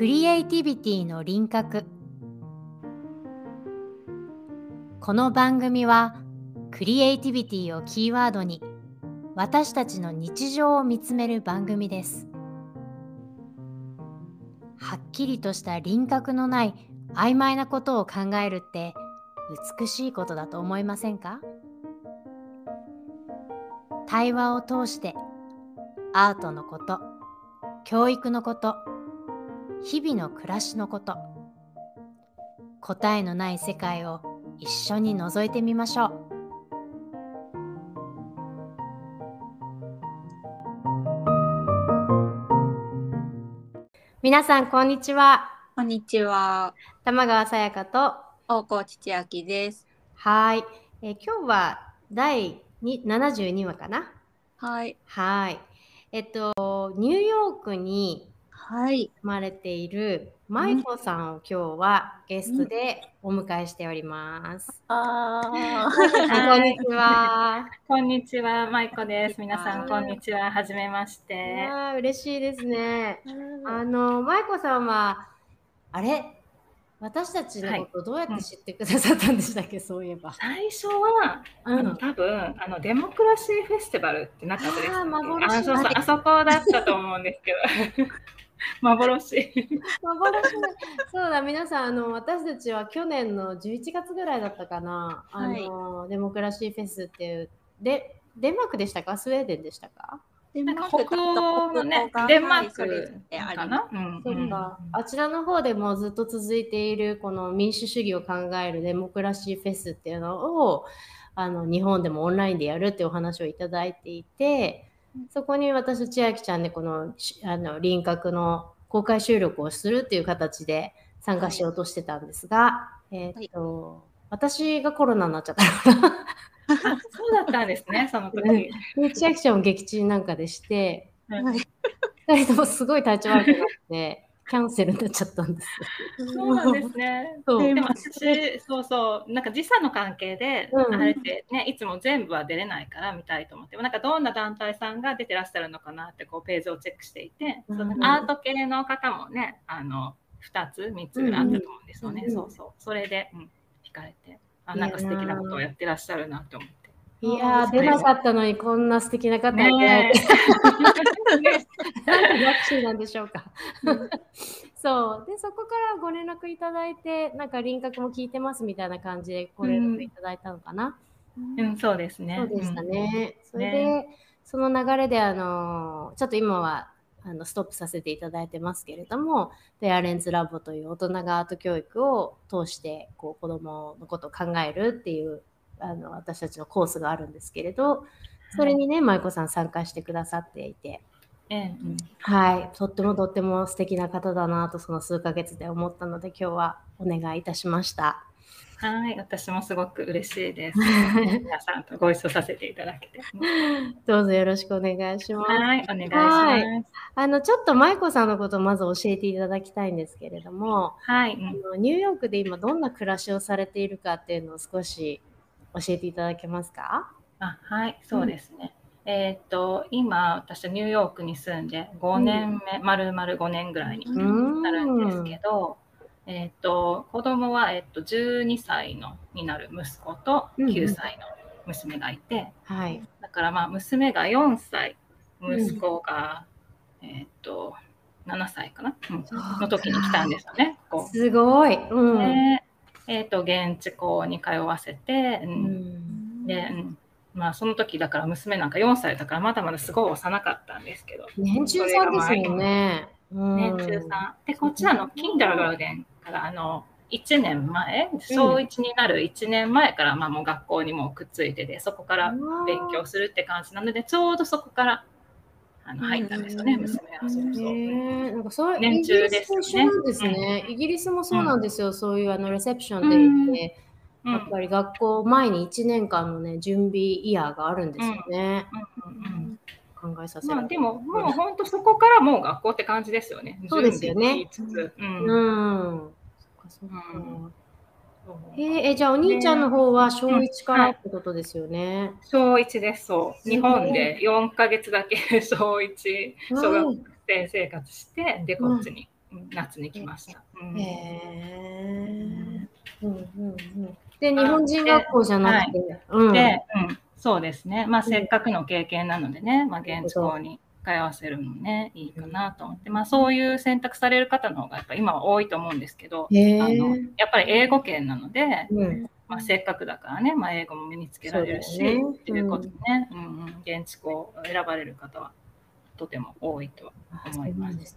クリエイティビティの輪郭。この番組はクリエイティビティをキーワードに私たちの日常を見つめる番組です。はっきりとした輪郭のない曖昧なことを考えるって美しいことだと思いませんか？対話を通してアートのこと教育のこと日々の暮らしのこと答えのない世界を一緒に覗いてみましょう皆さんこんにちはこんにちは。玉川さやかと大河内千秋です。はい、えー今日は第に72話かなはい。はいえっとニューヨークにはい。生まれている舞子さんを今日はゲストでお迎えしております。あこんにちは。こんにちは、まいこです。皆さはいん、こんにちは。はじめまして。嬉しいですね。あ。あの舞子さんはあれ？私たちのことどうやって知ってくださったんでしたっけ、そういえば。最初は、うんあの多分あのデモクラシーフェスティバルってなかったですあー幻あそうそうあそこだったと思うんですけど。幻。幻。ねそうだ皆さんあの私たちは去年の11月ぐらいだったかな、あのデモクラシーフェスっていうでデンマークでしたか？スウェーデンでしたか？デ北欧のね、デンマークかな？うんそうか、あちらの方でもずっと続いているこの民主主義を考えるデモクラシーフェスっていうのをあの日本でもオンラインでやるっていうお話をいただいていてそこに私と千秋ちゃんでこのしあの輪郭の公開収録をするっていう形で参加しようとしてたんですが、えーっと私がコロナになっちゃった。かそうだったんですね、その時。で千秋ちゃんも撃沈なんかでしてうん2人ともすごい体調悪くなってキャンセルになっちゃったんですよ。そうなんですね。そうでも私、そうそう、なんか時差の関係で、うんあれってね、いつも全部は出れないから見たいと思って、なんかどんな団体さんが出てらっしゃるのかなってこうページをチェックしていて、うんそのアート系の方もね、あの2つ、3つぐらいあったと思うんですよね。うんそうそう。それで、うん、惹かれて、あなんか素敵なことをやってらっしゃるなって思って。いやー出なかったのにこんな素敵な方ねて、なんでラッキーなんでしょうか。そう。でそこからご連絡いただいてなんか輪郭も聞いてますみたいな感じでご連絡いただいたのかな。うん、そうですね。そうでしたね。それで、ね。その流れであのちょっと今はあのストップさせていただいてますけれども、ペアレンツラボという大人がアート教育を通してこう子どものことを考えるっていうあの私たちのコースがあるんですけれど、それにね、舞子さん参加してくださっていて、うん、はい、とってもとっても素敵な方だなとその数ヶ月で思ったので今日はお願いいたしました。はい、私もすごく嬉しいです。皆さんとご一緒させていただけて。どうぞよろしくお願いします。はい、お願いしはいます。あのちょっと舞子さんのことをまず教えていただきたいんですけれども、はい、あうんのニューヨークで今どんな暮らしをされているかっていうのを少し教えていただけますか？あはい、そうですね。えーっと、今、私はニューヨークに住んで5年目、丸々5年ぐらいにうんなるんですけど、えーっと、子供は、えーっと、12歳のになる息子とうんうん9歳の娘がいて、はい。だからまあ、娘が4歳、息子が、えーっと、7歳かな、うんの時に来たんですよね。すごい。うん。で、えーっと、現地校に通わせて、ううん。んで、うん。まあその時だから娘なんか4歳だからまだまだすごい幼かったんですけど、年中さんですよね。うん。年中さん。で、こっちはあの、キンダーガーデンからあの、1年前、小1になる1年前から、まあもう学校にもうくっついてて、そこから勉強するって感じなので、ちょうどそこからあの入ったんですよね、うん娘は。そうそう。へえなんかそう年中ですよね。イギリスも一緒なんですね、イギリスもそうなんですよ、そういうあのレセプションで行って、うん。やっぱり学校前に1年間のね準備イヤーがあるんですよね、考えさせでも、もう本当そこからもう学校って感じですよね。そうですよね。準備しつつ。うん。うん。そっかそっか、うんへええじゃあお兄ちゃんの方は小1からってことですよね、小1です、そう。日本で4ヶ月だけ 小1、小学生生活して、で、こっちにうん夏に来ました。うん。へー。うんうんうん。で、日本人学校じゃなくて、うん。で、うん、そうですね、まあ、せっかくの経験なのでね、まあ、現地校に通わせるのもね、いいかなと思って、まあ、そういう選択される方の方がやっぱ今は多いと思うんですけど、へあのーやっぱり英語圏なので、うん。まあ、せっかくだからね、まあ、英語も身につけられるし、ね。っていうことでね、うん。うん、現地校を選ばれる方はとても多いとあ思います。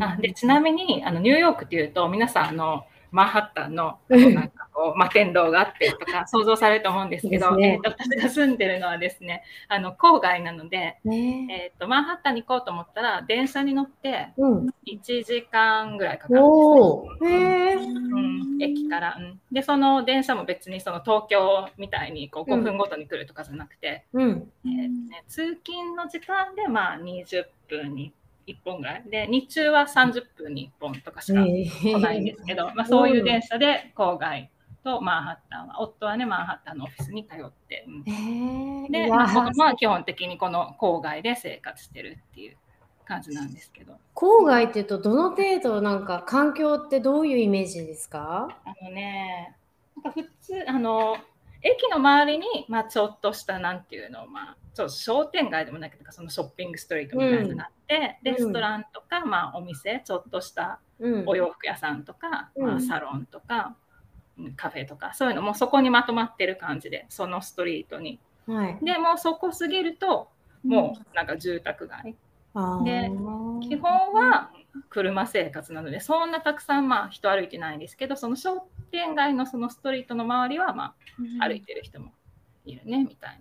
あでちなみにあのニューヨークっていうと皆さんあのマンハッタンのなんかこう摩天楼があってとか想像されると思うんですけどねえーと私が住んでるのはですねあの郊外なので、ねえー、とマンハッタンに行こうと思ったら電車に乗ってうん。1時間ぐらいかかるんですね。おお。へえ。うん、駅から、うん、でその電車も別にその東京みたいにこう5分ごとに来るとかじゃなくて、うん。えーとね、通勤の時間でまあ20分に1本ぐらい？で日中は30分に1本とかしか来ないんですけど、まあ、そういう電車で郊外とマンハッタンは夫はねマンハッタンのオフィスに通って、え。で、いやまあ、子供は基本的にこの郊外で生活してるっていう感じなんですけど。郊外っていうと、どの程度なんか環境ってどういうイメージですか？あのねなんか普通あの駅の周りに、まあ、ちょっとしたなんていうの、まあ、ちょっと商店街でもないけどそのショッピングストリートみたいなのがあって、うん。レストランとか、まあ、お店ちょっとしたうん。お洋服屋さんとか、うん。まあ、サロンとか、うんカフェとかそういうのもそこにまとまってる感じでそのストリートに。はい。でもうそこ過ぎるともうなんか住宅街。で基本は車生活なのでそんなたくさんまあ人歩いてないんですけどその商店街のそのストリートの周りはまあ歩いてる人もいるねみたい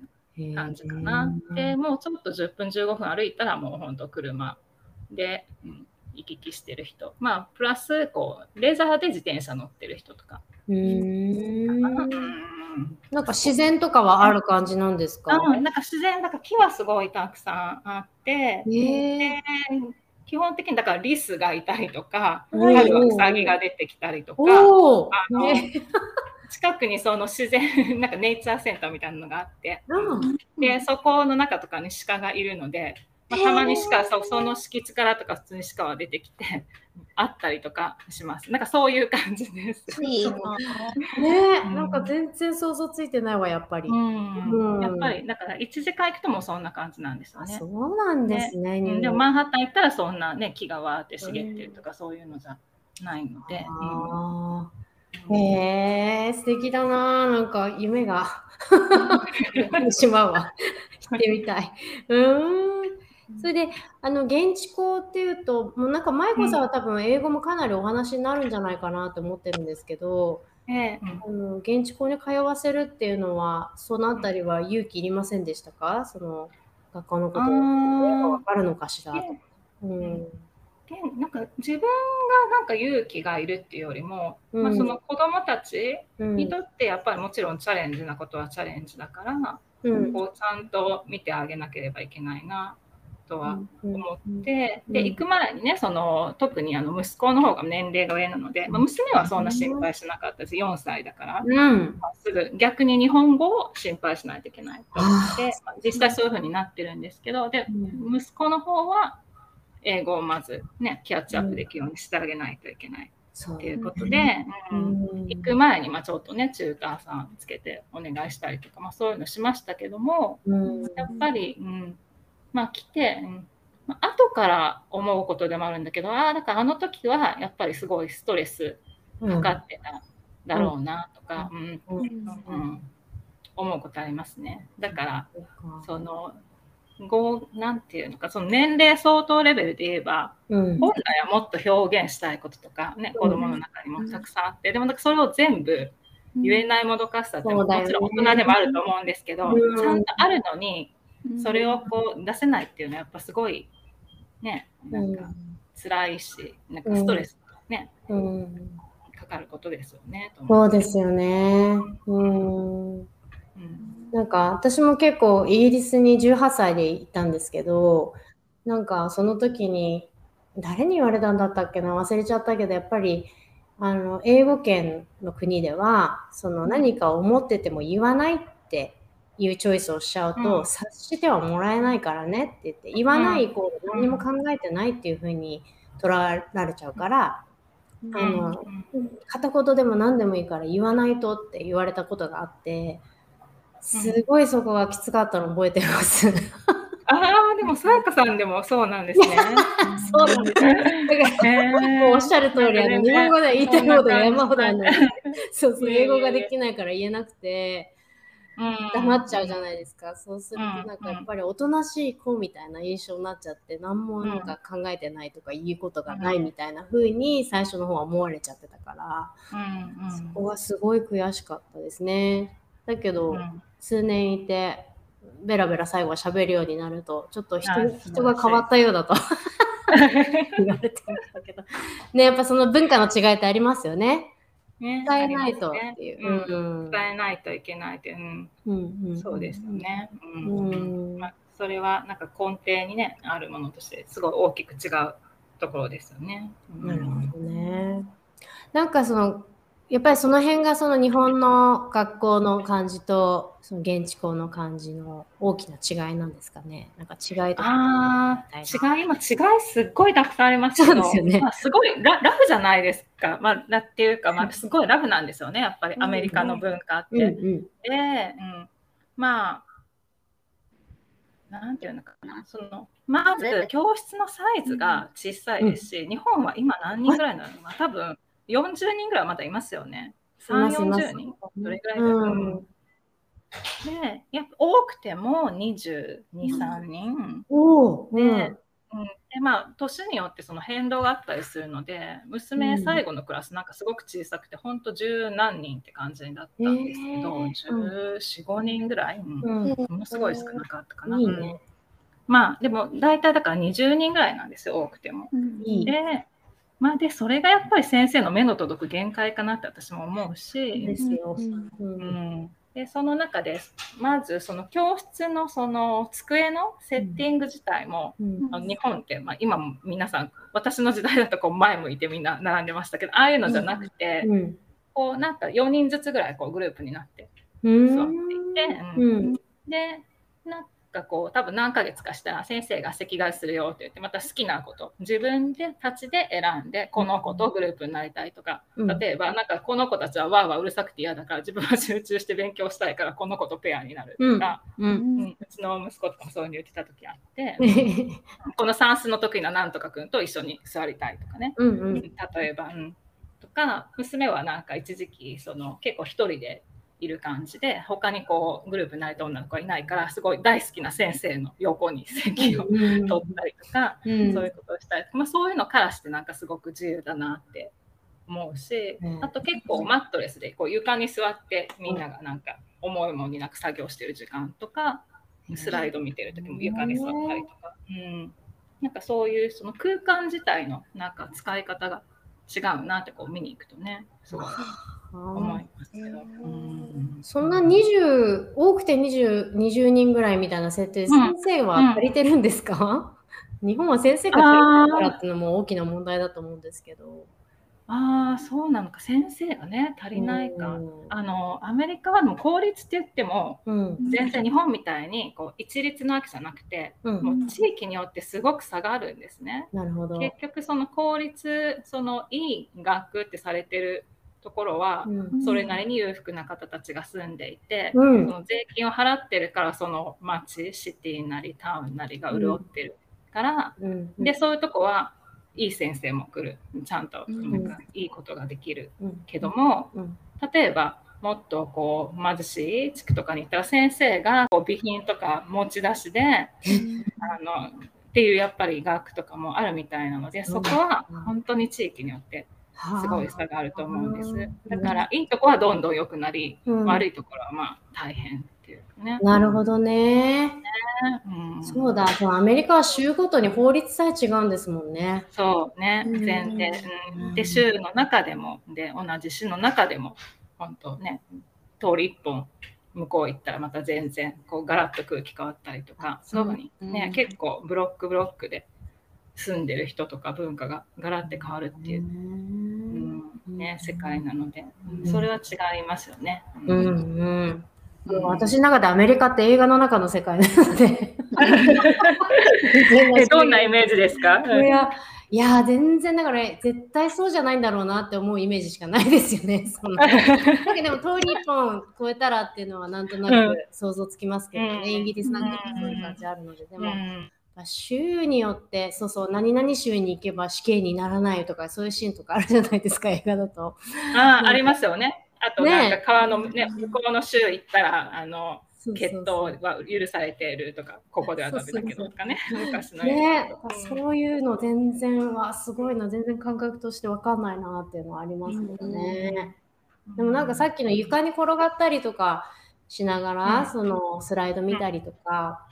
な感じかな。でもうちょっと10分15分歩いたらもうほんと車で、うん行き来してる人まあプラスこうレザーで自転車乗ってる人とか。なんか自然とかはある感じなんですか？あなんか自然なんか木はすごいたくさんあって、へえ。で基本的にだからリスがいたりとか春はウサギが出てきたりとか。あのね。近くにその自然なんかネイチャーセンターみたいなのがあってうん。でそこの中とかに鹿がいるので、まあ、たまに鹿そその敷地からとか普通に鹿は出てきてあったりとかしますなんかそういう感じです。いいな。ねうんなんか全然想像ついてないわ、やっぱり。うんうんやっぱりだから1時間行くともうそんな感じなんですよあね。そうなんですね。うんニューヨークでもマンハッタン行ったらそんなね木がわーって茂ってるとかそういうのじゃないので、あうんーへえ、素敵だな。なんか夢が しまうわ。行ってみたい。うーん。それで、あの、現地校っていうと、もうなんか、舞子さんは多分英語もかなりお話になるんじゃないかなと思ってるんですけど、ええ。うんあの現地校に通わせるっていうのは、そのあたりは勇気いりませんでしたか？その学校のことあがーわかるのかしら？とか。うん。でなんか自分がなんか勇気がいるっていうよりも、うん。まあ、その子供たちうんにとってやっぱりもちろんチャレンジなことはチャレンジだから、うん。こうちゃんと見てあげなければいけないなとはうん思って、うん。で行く前にねその特にあの息子の方が年齢が上なので、まあ、娘はそんな心配しなかったです4歳だから、うん。まあすぐ逆に日本語を心配しないといけないと思ってあまあ実際そういうふうになってるんですけどでうん。息子の方は英語をまずねキャッチアップできるようにしてあげないといけないっていうことで、ううんん。行く前にまあちょっとねチューターさんつけてお願いしたりとか、まあ、そういうのしましたけどもうん。やっぱり、うん、まあ来て、うん。まあ後から思うことでもあるんだけどああだからあの時はやっぱりすごいストレスかかってただろうなとか、うん。うんうん。思うことありますね。だからそのごなんていうのかその年齢相当レベルで言えばうん。本来はもっと表現したいこととかね、子供の中にもたくさんあって、でもなんかそれを全部言えないもどかしさってももちろん大人でもあると思うんですけど、うん。ちゃんとあるのにそれをこう出せないっていうのはやっぱすごいねなんか辛いしなんかストレスがね、うん。かかることですよねそうですよね。うん。うん。なんか私も結構イギリスに18歳で行ったんですけど、なんかその時に誰に言われたんだったっけな忘れちゃったけどやっぱりあの英語圏の国ではその何か思ってても言わないっていうチョイスをしちゃうと、うん。察してはもらえないからねって言って言わないイコール何も考えてないっていうふうに取られちゃうから、うん。あの片言でも何でもいいから言わないとって言われたことがあって、すごいそこがきつかったの覚えてます。ああ、でも、さやかさんでもそうなんですね。そうなんです。だからおっしゃる通り、あの日本語では言いたいことが山ほどあるのにそうそう、英語ができないから言えなくて、黙っちゃうじゃないですか。そうするうんと、なんかやっぱりおとなしい子みたいな印象になっちゃって、何もなんか考えてないとか言うことがないみたいな風に最初の方は思われちゃってたから、そこはすごい悔しかったですね。だけど、うん数年いて、ベラベラ最後は喋るようになると、ちょっと人人が変わったようだと 言われてましたけど。ね、やっぱその文化の違いってありますよね。ね伝えないとっていう。ねうんうん伝えないといけないっていう、うんそうですよ。ね。ううんんまあ、それはなんか根底にねあるものとしてすごい大きく違うところですよね。うんなるほどね。なんかそのやっぱりその辺がその日本の学校の感じとその現地校の感じの大きな違いなんですかね。なんか違いとか。ああ、違い、今違いすっごいたくさんありますけど、そうですよねまあ、すごいララフじゃないですか。まあ、ラっていうか、まあ、すごいラフなんですよね、やっぱりアメリカの文化って。うんうんで、うん、まあ、なんていうのかな、その、まず教室のサイズが小さいですし、日本は今何人ぐらいなの？かな、多分40人ぐらいはまだいますよね。3、います。40人？どれぐらいだろう、うん。で、やっぱ多くても22、3人。で、うん。うん、でまあ年によってその変動があったりするので娘うん最後のクラスなんかすごく小さくてほんと十何人って感じだったんですけど、へー。1415人ぐらい、うん。うん。ものすごい少なかったかな。いいねうん。まあでも大体だから20人ぐらいなんですよ多くても。いい。でまあでそれがやっぱり先生の目の届く限界かなって私も思うし、ですよ。うんううん。ん、でその中でまずその教室のその机のセッティング自体も、うん。あの日本って、まあ、今も皆さん私の時代だとこう前向いてみんな並んでましたけどああいうのじゃなくて、うん。こうなんか4人ずつぐらいこうグループになってうん。座っていて、うん。うん。でなんかこう多分何ヶ月かしたら先生が席替えするよって言ってまた好きなこと自分でたちで選んでこの子とグループになりたいとか、うん。例えばなんかこの子たちはわーわーうるさくて嫌だから自分は集中して勉強したいからこの子とペアになるとか、ううん。ん。うちの息子とかもそういうに言ってた時あって、この算数の得意ななんとか君と一緒に座りたいとかね、うんうん。例えば、うん、とか娘はなんか一時期その結構一人でいる感じで他にこうグループになりたい女の子がいないからすごい大好きな先生の横に席をうん取ったりとか、うん。そういうことをしたりとか、まあ、そういうのからしてなんかすごく自由だなって思うし、うんあと結構マットレスでこう床に座ってみんながなんか思いもになく作業してる時間とか、スライド見てる時も床に座ったりとか、うん、なんかそういうその空間自体のなんか使い方が違うなってこう見に行くとねすごい思いますけど。うんそんな20多くて 20, 20人ぐらいみたいな設定、先生は足りてるんですか、日本は先生が足りないからっていうのも大きな問題だと思うんですけど。ああそうなのか先生がね足りないか。うんあのアメリカはでも公立って言ってもうん全然日本みたいにこう一律なわけじゃなくて、うんもう地域によってすごく差があるんですね。なるほど。結局その公立そのいい学ってされてるところは、うん。それなりに裕福な方たちが住んでいて、うん。その税金を払ってるからその町シティなりタウンなりが潤ってるから、うん。でそういうとこはいい先生も来る。ちゃんとうん。なんかいいことができるうん。けども、うん。例えばもっとこう貧しい地区とかに行ったら先生がこう備品とか持ち出しであのっていうやっぱり学とかもあるみたいなのでそこは本当に地域によってすごい差があると思うんです。だからいいとこはどんどん良くなり、うん。悪いところはまあ大変っていうかね。なるほどね。うん。そうだ、そうアメリカは州ごとに法律さえ違うんですもんね。そうね、うん。全然、うん。で、州の中でも、で、同じ市の中でも、本当ね、通り一本向こう行ったらまた全然、こう、ガラッと空気変わったりとか、そういうふうにね、うん。結構ブロックブロックで住んでる人とか文化がガラッて変わるっていう、うん。ね、世界なので、うん。それは違いますよね。うん。うん。もう私の中でアメリカって映画の中の世界なので。えどんなイメージですか？いや、いやー全然だから絶対そうじゃないんだろうなって思うイメージしかないですよね。そのだけどでも遠い日本超えたらっていうのはなんとなく想像つきますけどね、うん。イギリスなんかもそういう感じあるので、でも、うん州によってそうそう何々州に行けば死刑にならないとかそういうシーンとかあるじゃないですか 映画だと。ああ、ありますよね。あと、なんかね川のね、向こうの州行ったら、あの、そうそう血そう。統は許されているとか、ここではダメだけどとかね、昔のねそういうの全然はすごいな。全然感覚として分かんないなっていうのはありますけどね。でもなんかさっきの床に転がったりとかしながら、うん。そのスライド見たりとか、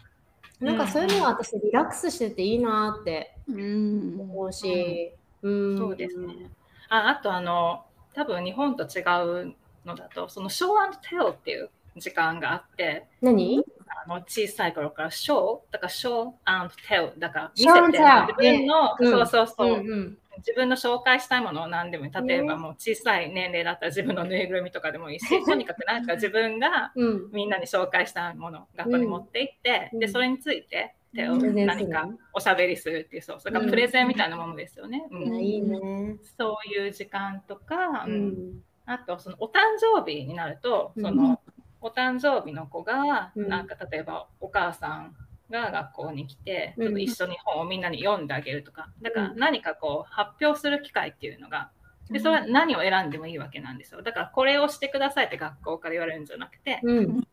なんかそういうのは私リラックスしてていいなってうん。思うし、うん。そうですね。ああと、あの、多分日本と違うのだと、そのショーテルっていう時間があって、何？あの小さい頃からショー、だからショーテル、だから見せて自分の、うん。そうそうそう、うんうん自分の紹介したいものを何でもいい。例えばねもう小さい年齢だったら自分のぬいぐるみとかでもいいし とにかくなんか自分がうん。みんなに紹介したいものを学校に持って行って、うん。でそれについて手を何かおしゃべりするっていうそうそれからプレゼンみたいなものですよね、うん。いやいいね。そういう時間とか、ううんん。あとそのお誕生日になるとうん。その、お誕生日の子が、うん。なんか例えばお母さんが学校に来て、うん。ちょっと一緒に本をみんなに読んであげるとか。だからうん。何かこう発表する機会っていうのがでそれは何を選んでもいいわけなんですよ。だからこれをしてくださいって学校から言われるんじゃなくて、うん。なんか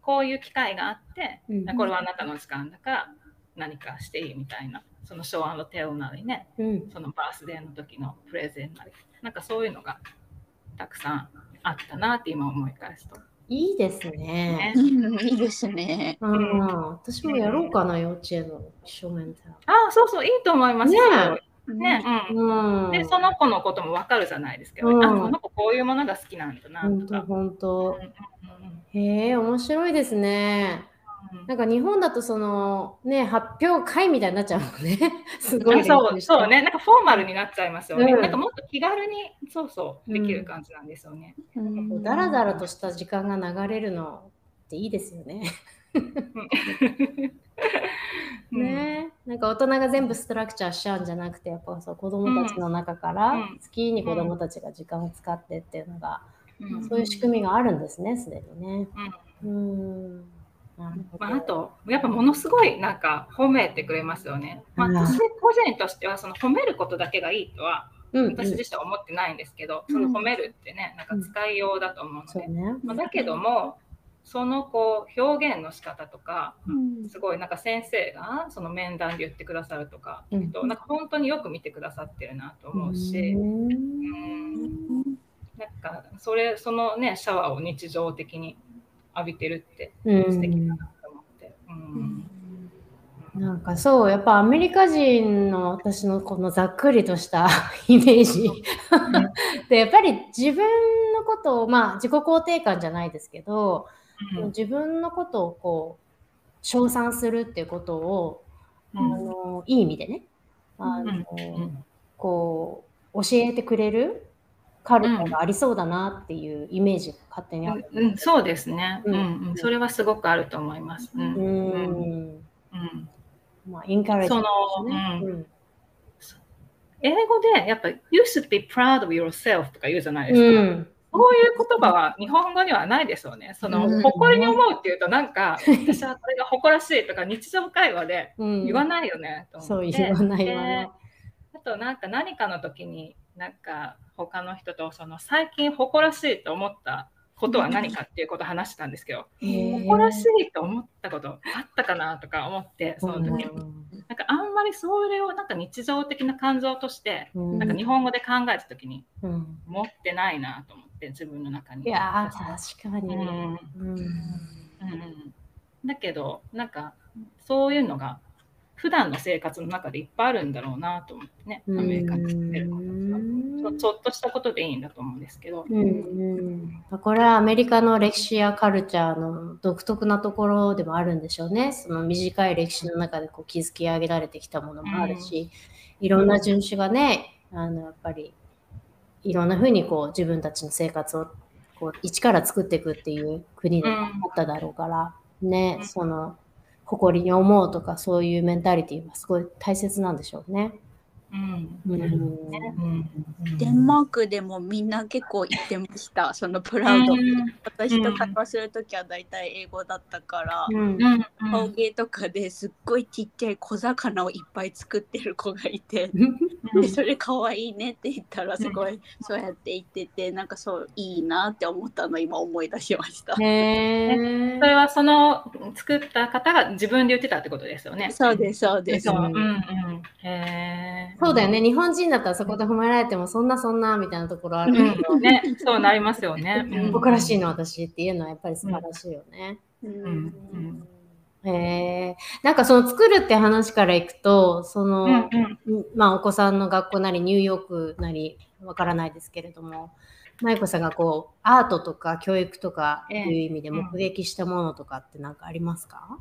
こういう機会があって、うん。これはあなたの時間だから何かしていいみたいなそのショーテルなりねうん。そのバースデーの時のプレゼンなりなんかそういうのがたくさんあったなって今思い返すと。いいですね。ねうんいいですね。うん、私もやろうかな、幼稚園の正面で。ああそうそういいと思いますねよ。ねうんうん。でその子のことも分かるじゃないですか。うんあこの子こういうものが好きなんだな本当とか。本当。うんうんへえ、面白いですね。うん。なんか日本だとそのね、発表会みたいになっちゃうもんね。すごいそうそうね、なんかフォーマルになっちゃいますよね。うん。なんかもっと気軽にそうそうできる感じなんですよね。うん。こうだらだらとした時間が流れるのっていいですよね。うん。ね。なんか大人が全部ストラクチャーしちゃうんじゃなくて、やっぱそう子供たちの中からうん。好きに子供たちが時間を使ってっていうのが、うん。そういう仕組みがあるんですね、すでにね。うんまあ、あとやっぱものすごいなんか褒めてくれますよね。まあ、うん。私個人としてはその褒めることだけがいいとはうん、私自身は思ってないんですけど、その褒めるってねなんか使いようだと思うので、そうね。まあ、だけどもそのこう表現の仕方とかうん。すごいなんか先生がその面談で言ってくださるとか、うん。えっとなんか本当によく見てくださってるなと思うし、うんうん。なんかそれそのねシャワーを日常的に浴びてるってうん。素敵だなと思って。うん。なんかそう、やっぱアメリカ人の私のこのざっくりとした イメージ。で、やっぱり自分のことを、まあ自己肯定感じゃないですけど、自分のことをこう、称賛するっていうことを、うあのいい意味でね、あのん。こう、教えてくれるカルチャーがありそうだなっていうイメージが勝手にある。うんうん、そうですね、ううんんうん、それはすごくあると思います。うんううんまあ、インカレッジその、ね。うんうん英語でやっぱ You should be proud of yourself とか言うじゃないですか。うん。そういう言葉は日本語にはないですよね。その、うん誇りに思うっていうとなんか私はこれが誇らしいとか日常会話でうん言わないよね、とそう思って。言わない言わないで。あとなんか何かの時になんか他の人とその最近誇らしいと思ったことは何かっていうことを話したんですけど、誇らしいと思ったことあったかなとか思ってその時に、なんかあんまりそれをなんか日常的な感情として、うん。なんか日本語で考えた時にうん。持ってないなと思って自分の中に。いやー確かに。うん。うん。うん。だけどなんかそういうのが普段の生活の中でいっぱいあるんだろうなと思ってねアメリカに住んでるちょっとしたことでいいんだと思うんですけど、うんうん、これはアメリカの歴史やカルチャーの独特なところでもあるんでしょうね。その短い歴史の中でこう築き上げられてきたものもあるし、いろんな人種がね、あのやっぱりいろんなふうにこう自分たちの生活をこう一から作っていくっていう国でもあっただろうから、ね、その誇りに思うとかそういうメンタリティーはすごい大切なんでしょうね。ううんうんうんデンマークでもみんな結構行ってました。そのプラウド。私と会話するときは大体英語だったから、うんうんうん陶芸とかですっごいちっちゃい小魚をいっぱい作ってる子がいて、でそれかわいいねって言ったらすごいそうやって言っててなんかそういいなって思ったの今思い出しました。へそれはその作った方が自分で言ってたってことですよね。そうですそうです。そう。うんうん。へえ。そうだよね。日本人だったらそこで褒められてもそんなそんなみたいなところあるけど、うん。ね、そうなりますよね。うん僕らしいの私っていうのはやっぱり素晴らしいよね。うんうんへえ。なんかその作るって話からいくと、その、うんうんまあお子さんの学校なりニューヨークなりわからないですけれども、舞子さんがこうアートとか教育とかいう意味で目撃したものとかって何かありますか？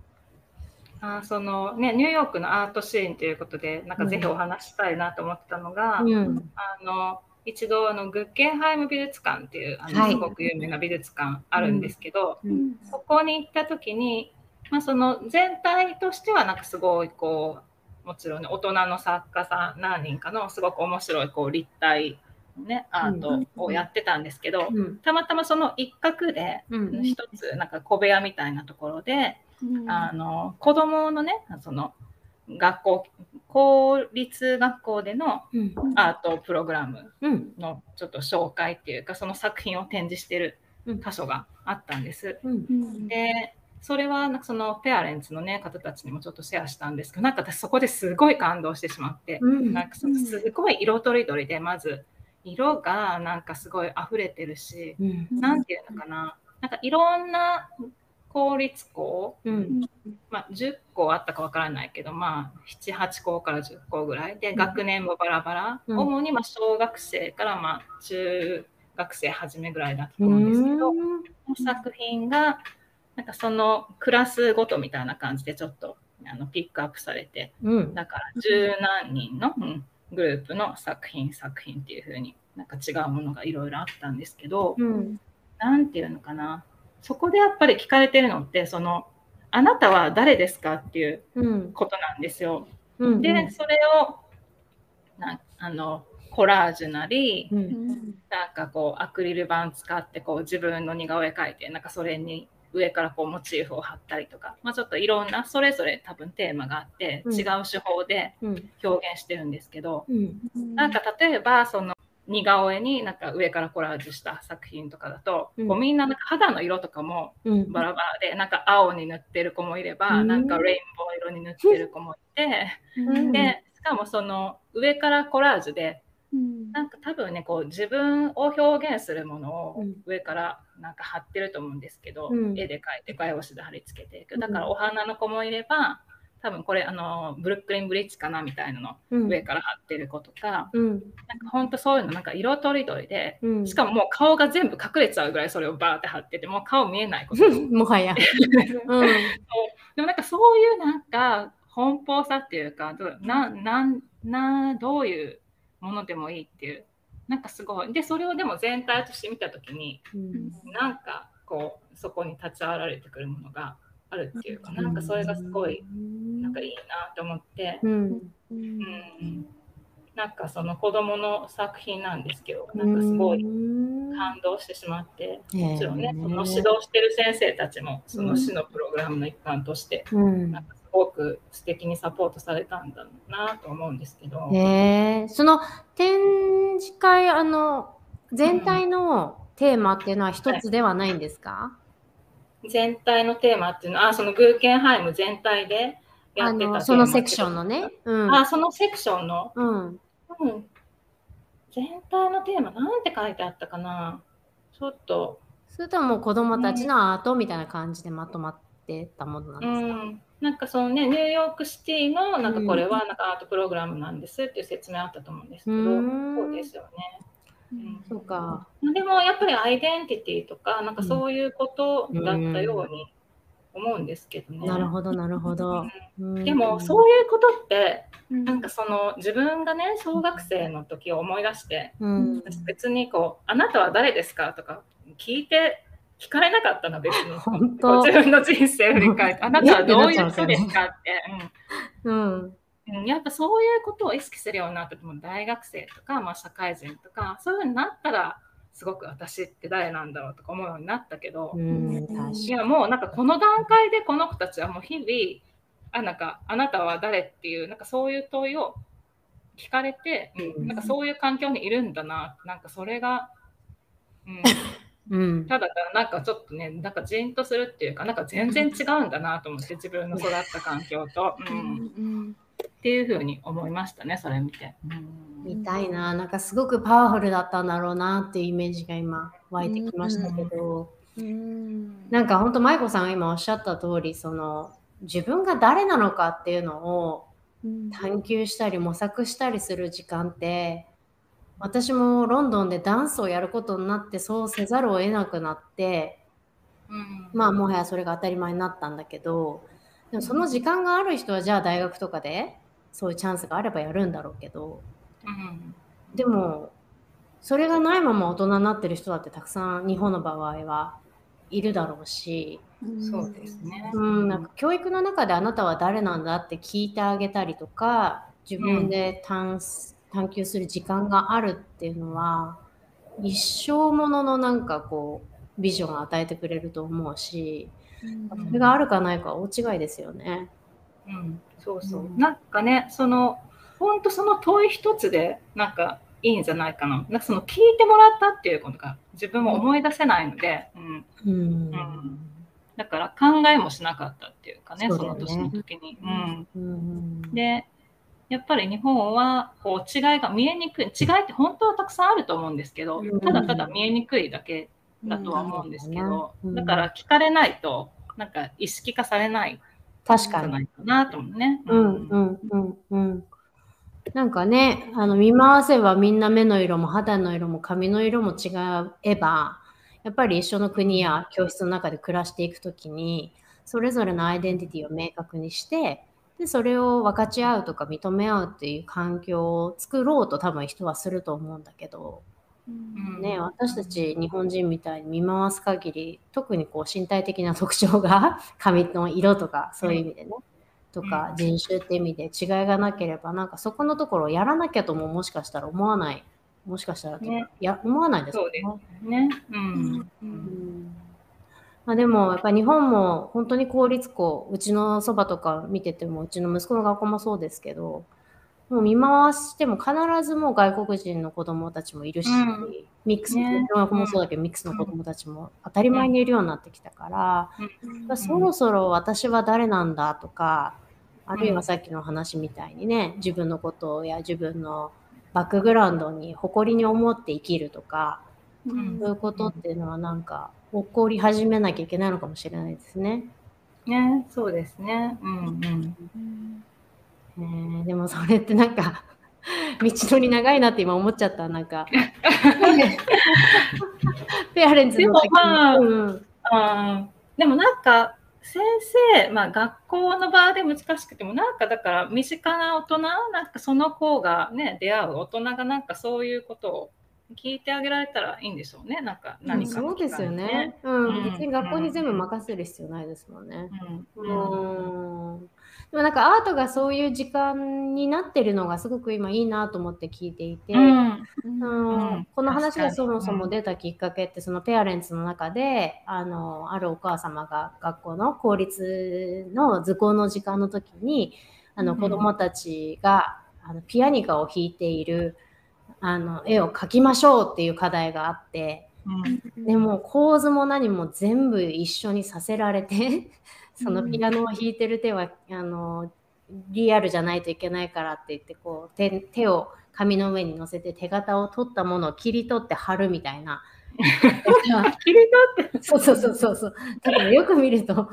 あそのね、ニューヨークのアートシーンということで、なんかぜひお話ししたいなと思ってたのが、うん。あの一度あのグッケンハイム美術館っていうあの、はいすごく有名な美術館あるんですけど、うんそこに行った時に、まあ、その全体としてはなんかすごいこうもちろんね大人の作家さん何人かのすごく面白いこう立体のねアートをやってたんですけど、うん。たまたまその一角でうん。一つなんか小部屋みたいなところで、うんあの子供のねその学校公立学校でのうん。アートプログラムうん。のちょっと紹介っていうかその作品を展示してるうん箇所があったんです。でそれはそのペアレンツの、ね、方たちにもちょっとシェアしたんですけどなんか私そこですごい感動してしまって、うんなんかそのすごい色とりどりでまず色がなんかすごい溢れてるしうん。何ていうのかななんかいろんな公立校？うん。まあ、10校あったかわからないけど、まあ、78校から10校ぐらい。で学年もバラバラ、うん。主にまあ小学生からまあ中学生初めぐらいだったと思うんですけど、この作品がなんかそのクラスごとみたいな感じでちょっとあのピックアップされてうん。だから十何人の、うんグループの作品作品っていう風になんか違うものがいろいろあったんですけど、うん。なんていうのかなそこでやっぱり聞かれてるのってそのあなたは誰ですかっていううん。ことなんですよ。うん。で、それをなあのコラージュなり、うん。なんかこうアクリル板使ってこう自分の似顔絵描いて、なんかそれに上からこうモチーフを貼ったりとか、まあ、ちょっといろんなそれぞれ多分テーマがあって、うん違う手法でうん。表現してるんですけど、うん。なんか例えばその似顔絵になんか上からコラージュした作品とかだと、うん。こうみんななんか肌の色とかもうん。バラバラでなんか青に塗ってる子もいれば、うん。なんかレインボー色に塗ってる子もいて、うん。でしかもその上からコラージュでうん。なんか多分ねこう自分を表現するものをうん。上からなんか貼ってると思うんですけど、うん。絵で描いて画用紙で貼り付けていく。うん。だからお花の子もいれば多分これあのブルックリンブリッジかなみたいなのうん。上から貼ってる子とか、うん。なんか本当そういうのなんか色とりどりでうん。しかももう顔が全部隠れちゃうぐらいそれをバーって貼っててもう顔見えないこと もはや。うん。でもなんかそういうなんか奔放さっていうかどうななんなどういうものでもいいっていうなんかすごいでそれをでも全体として見た時にうんなんかこうそこに立ち上がられてくるものがあるっていうかな。ん。かそれがすごいなんかいいなと思って、うん。うん、なんかその子供の作品なんですけどなんかすごい感動してしまってもちろんねその指導してる先生たちもその市のプログラムの一環としてうん。なんかすごく素敵にサポートされたんだろうなと思うんですけど。へえ、その展示会、あの、全体のテーマっていうのは一つではないんですか、全体のテーマっていうのは、あそのグーケンハイム全体でやあってたそのセクションのね。うん。あ、そのセクションの、うん。うん、全体のテーマ、なんて書いてあったかな？ちょっと、それとも子供たちのアートみたいな感じでまとまってたものなんうですか、ん、なんかそのね、ニューヨークシティの、なんかこれはなんかアートプログラムなんですっていう説明あったと思うんですけど、うん。そうですよね。うんそうか。でもやっぱりアイデンティティとか、なんかそういうことだったように思うんですけどね。なるほど、なるほど。うんでもそういうことってうんなんかその自分がね小学生の時を思い出してうん。別にこう「あなたは誰ですか?」とか聞いて聞かれなかったの別に本当自分の人生を振り返って 「あなたはどういう人ですか?」って、うん。うんうんうん、やっぱそういうことを意識するようになったとも大学生とか、まあ、社会人とかそういうふうになったらすごく私って誰なんだろうとか思うようになったけど、ういやもうなんかこの段階でこの子たちはもう日々あなんかあなたは誰っていうなんかそういう問いを聞かれて、うん、なんかそういう環境にいるんだななんかそれが、うん、うん、ただなんかちょっとねなんかじんとするっていうかなんか全然違うんだなと思って自分の育った環境と、うん、うんっていうふうに思いましたねそれ見て。みたいな、なんかすごくパワフルだったんだろうなっていうイメージが今湧いてきましたけど、うん。なんか本当舞子さんが今おっしゃった通りその自分が誰なのかっていうのをうん。探求したり模索したりする時間って私もロンドンでダンスをやることになってそうせざるを得なくなってうん。まあもはやそれが当たり前になったんだけどでもその時間がある人はじゃあ大学とかでそういうチャンスがあればやるんだろうけどうんでもそれがないまま大人になってる人だってたくさん日本の場合はいるだろうし、そうですね。うん、なんか教育の中であなたは誰なんだって聞いてあげたりとか自分で探,、探求する時間があるっていうのは一生もののなんかこうビジョンを与えてくれると思うしそれがあるかないかは大違いですよね。うん、そうそう。うん。なんかね、その、本当その問い一つで、なんかいいんじゃないかな。なんかその聞いてもらったっていうことが自分も思い出せないので、うん、うん。だから考えもしなかったっていうかね、そその年の時に。うん、うん。で、やっぱり日本はこう違いが見えにくい。違いって本当はたくさんあると思うんですけどうん、ただただ見えにくいだけだとは思うんですけど、うん。だから聞かれないと、なんか意識化されない確かにないかなと思うね。うんうんうんうん。なんかね、あの見回せばみんな目の色も肌の色も髪の色も違えば、やっぱり一緒の国や教室の中で暮らしていくときに、それぞれのアイデンティティを明確にして、で、それを分かち合うとか認め合うっていう環境を作ろうと多分人はすると思うんだけど、うんね、私たち日本人みたいに見回す限り特にこう身体的な特徴が 髪の色とかそういう意味でね、とかうん。人種って意味で違いがなければなんかそこのところをやらなきゃとももしかしたら思わない。もしかしたらね。いや思わないですそうですね。まあ、でもやっぱ日本も本当に公立校うちのそばとか見ててもうちの息子の学校もそうですけどもう見回しても必ずもう外国人の子供たちもいるし、うんミックス、の学校もそうだけど、ミックスの子供たちも当たり前にいるようになってきたから、やっぱそろそろ私は誰なんだとかあるいはさっきの話みたいにね自分のことや自分のバックグラウンドに誇りに思って生きるとかうんそういうことっていうのはなんか起こり始めなきゃいけないのかもしれないですね。ね、そうですね。うんうん。ねえでもそれってなんか 道のり長いなって今思っちゃったなんか。ペアレンツの時でもまあうん。うん。でもなんか先生、まあ、学校の場で難しくてもなんかだから身近な大人なんかその子がね出会う大人がなんかそういうことを聞いてあげられたらいいんでしょうね。なんか何かのそうですよね。うん、うん。別に学校に全部任せる必要ないですもんね。ううんん。でもなんかアートがそういう時間になってるのがすごく今いいなと思って聞いていて、うん。あのうん。この話がそもそも出たきっかけって、そのペアレンツの中であのあるお母様が学校の公立の図工の時間の時にあのうん。子どもたちが、あのピアニカを弾いているあの絵を描きましょうっていう課題があってうん。でも構図も何も全部一緒にさせられてそのピアノを弾いてる手はあのリアルじゃないといけないからって言ってこう手手を紙の上に乗せて手形を取ったものを切り取って貼るみたいな。切り取ってそうそうそうそうそう。だからよく見ると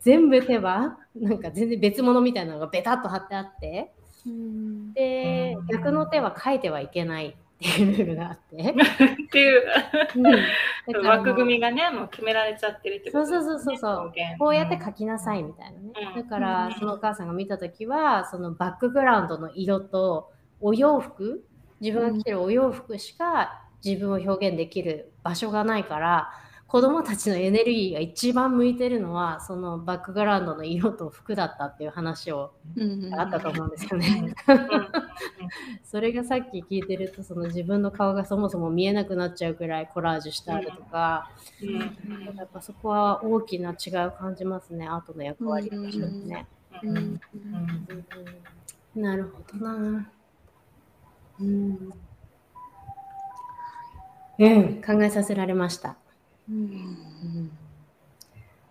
全部手はなんか全然別物みたいなのがベタっと貼ってあってでうん逆の手は書いてはいけないっていうルールがあって。っていう。うん。枠組みがねもう決められちゃってるってことそうそうそうそうそう。こうやって書きなさいみたいなね。うん。だからそのお母さんが見た時はそのバックグラウンドの色とお洋服自分が着てるお洋服しか自分を表現できる場所がないから子供たちのエネルギーが一番向いてるのはそのバックグラウンドの色と服だったっていう話をあったと思うんですよね。それがさっき聞いてるとその自分の顔がそもそも見えなくなっちゃうくらいコラージュしてあるとか、やっぱそこは大きな違いを感じますねアートの役割としてね。なるほどな。うん、うん、考えさせられました。うん。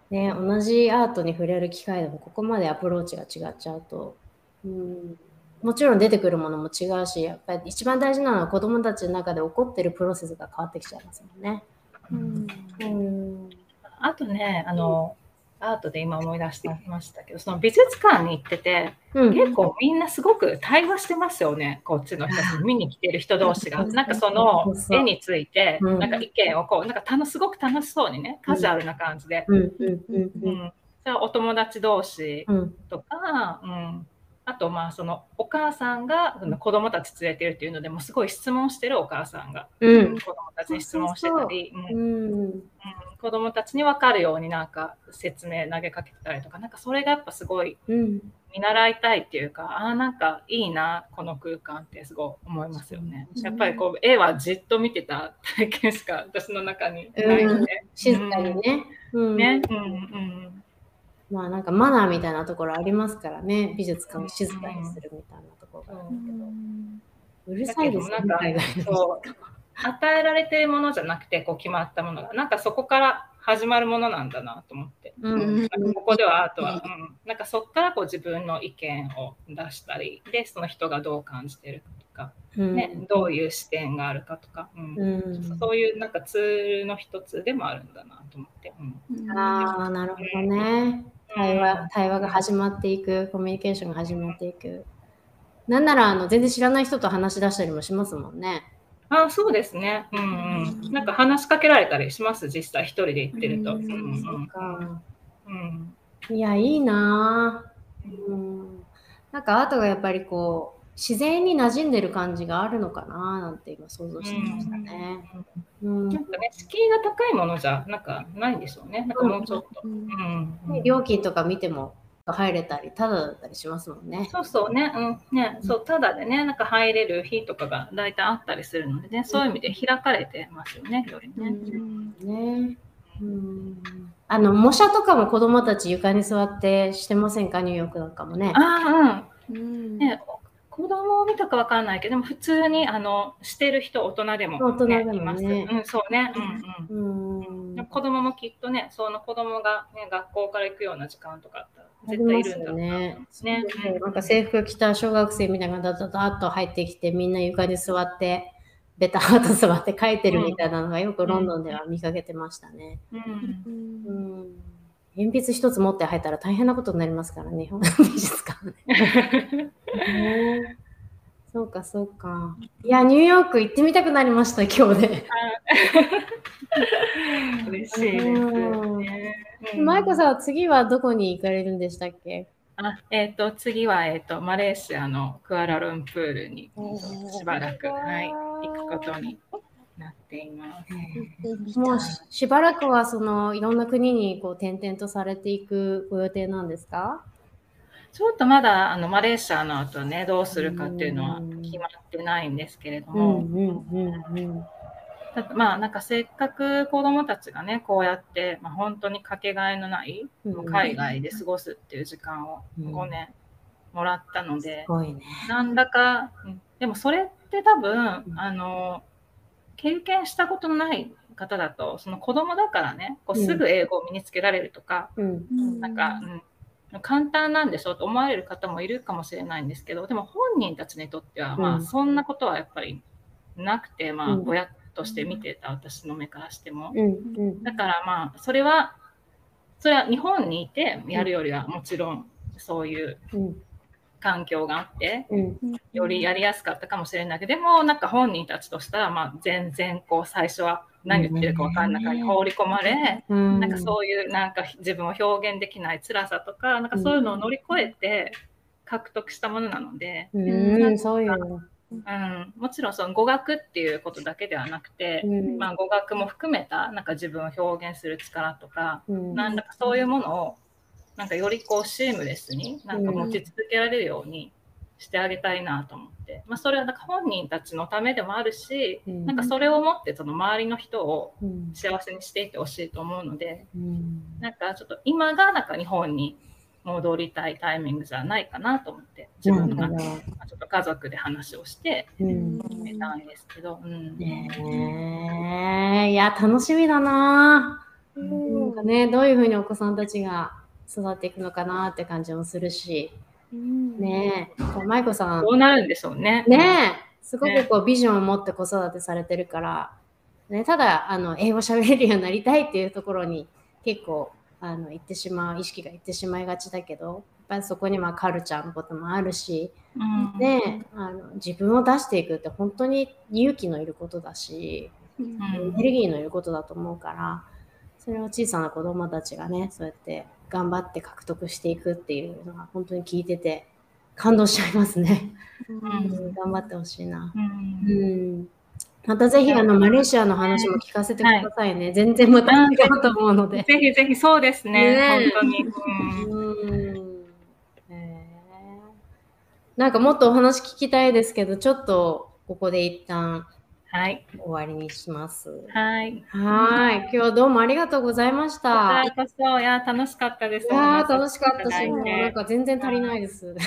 ね、同じアートに触れる機会でもここまでアプローチが違っちゃうと、うん、もちろん出てくるものも違うしやっぱり一番大事なのは子どもたちの中で起こってるプロセスが変わってきちゃいますもんね。うん、うん、あとねあの、アートで今思い出してましたけど、その美術館に行ってて、うん、結構みんなすごく対話してますよね、こっちの人見に来てる人同士が。なんかその絵について、なんか意見をこう、なんかすごく楽しそうにね、カジュアルな感じで。それはお友達同士とか、うん、あとまあそのお母さんが子供たち連れてるっていうのでもすごい質問してるお母さんが、うん、子供たちに質問してたり、子供たちに分かるようになんか説明投げかけてたりとかなんかそれがやっぱすごい見習いたいっていうか、うん、ああなんかいいなこの空間ってすごい思いますよね。やっぱりこう絵はじっと見てた体験しか私の中にないので、静かにね。ね、うんうんまあなんかマナーみたいなところありますからね。美術館を静かにするみたいなところがあるけど、うるさいですね。なんかそう与えられてるものじゃなくてこう決まったものがなんかそこから始まるものなんだなと思って、うん、ここではアートは、うん、なんかそこからこう自分の意見を出したりでその人がどう感じてるかとか、うん、ね、どういう視点があるかとか、うん。そういうなんかツールの一つでもあるんだなと思って。ああなるほどね。対話対話が始まっていくコミュニケーションが始まっていくなんならあの全然知らない人と話し出したりもしますもんね。あそうですね。うんうん。なんか話しかけられたりします、実際一人で行ってると。うん、そうか。うん。いや、いいなうん。なんかアートがやっぱりこう、自然に馴染んでる感じがあるのかななんて今想像してましたね。うん、なんかね、敷居が高いものじゃなんかないんでしょうね。なんかもうちょっと。うんうん、料金とか見ても入れたり、ただだったりしますもんね。そうそうね、うん、ね、そう、ただでね、なんか入れる日とかが大体あったりするのでね、そういう意味で開かれてますよね、よりね。ね。うん、あの模写とかも子供たち床に座ってしてませんか？ニューヨークなんかもね。あうん、ね子供を見たかわからないけど、でも普通にあのしてる人、大人でも、ね、大人でも、ね、います。うん、そうね。うんうん。子供もきっとね、その子供がね、学校から行くような時間とかあったら、絶対いるんだろうね。ね。なんか制服着た小学生みたいなのがダダダッと入ってきて、みんな床に座って、ベターと座って書いてるみたいなのがよくロンドンでは見かけてましたね。うん。うん鉛筆一つ持って入ったら大変なことになりますからね、日本の美術館ね。そうか、そうか。いや、ニューヨーク行ってみたくなりました、今日で。嬉しいです、ね。舞子さんは次はどこに行かれるんでしたっけ？あえっ、ー、と次は、えーと、マレーシアのクアラルンプールにしばらく、はい、行くことになっています。もうしばらくはそのいろんな国にこう転々とされていくご予定なんですか？ちょっとまだあのマレーシアの後ねどうするかっていうのは決まってないんですけれども、まあなんかせっかく子どもたちがねこうやって、まあ、本当にかけがえのない、海外で過ごすっていう時間を5年もらったので、うんね、なんだか、でもそれって多分、あの経験したことのない方だとその子供だからねこうすぐ英語を身につけられるとか、うん、なんか、うん、簡単なんでしょうと思われる方もいるかもしれないんですけどでも本人たちにとっては、まあ、そんなことはやっぱりなくて、まあ、親として見てた私の目からしても、だからまあそれはそれは日本にいてやるよりはもちろんそういう環境があって、よりやりやすかったかもしれないけど、でもなんか本人たちとしたら、まあ、全然こう最初は何言ってるか分かんない中に放り込まれ、なんかそういうなんか自分を表現できない辛さとか、なんかそういうのを乗り越えて獲得したものなので、うん、そういううん、もちろんその語学っていうことだけではなくて、うん。まあ、語学も含めたなんか自分を表現する力とか、うん。なんだかそういうものをなんかよりこうシームレスになんか持ち続けられるようにしてあげたいなと思って、まあ、それはなんか本人たちのためでもあるし、うん。なんかそれをもってその周りの人をうん。幸せにしていってほしいと思うのでうん。なんかちょっと今がなんか日本に戻りたいタイミングじゃないかなと思って自分の中でなるほまあちょっと家族で話をして決めたんですけど、うん。ねえ。いや楽しみだな。なんかねどういうふうにお子さんたちが育っていくのかなって感じもするしねえ。こう舞子さん。どうなるんでしょうね。ねえ。すごくこうビジョンを持って子育てされてるから、ね、ただあの英語喋れるようになりたいっていうところに結構あの行ってしまう意識がいってしまいがちだけどやっぱりそこにはカルチャーのこともあるし、うん。ねえあの自分を出していくって本当に勇気のいることだし、エネルギーのいることだと思うからそれを小さな子供たちがねそうやって頑張って獲得していくっていうのが本当に聞いてて感動しちゃいますね。うん頑張ってほしいな。うんうん。またぜひあのマレーシアの話も聞かせてくださいね。全然また違うと思うので。ぜひぜひそうですね、ねえ本当に。うんうん。へーなんかもっとお話聞きたいですけど、ちょっとここで一旦はい。終わりにします。はい。はい。今日はどうもありがとうございました。いこそ、いや、楽しかったです。やー楽しかったし、もうなんか全然足りないです。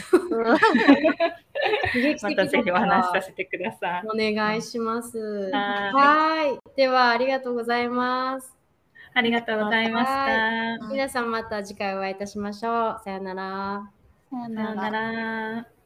またぜひお話しさせてください。お願いします。ははい。では、ありがとうございます。ありがとうございました。皆さんまた次回お会いいたしましょう。さよなら。さよさようなら。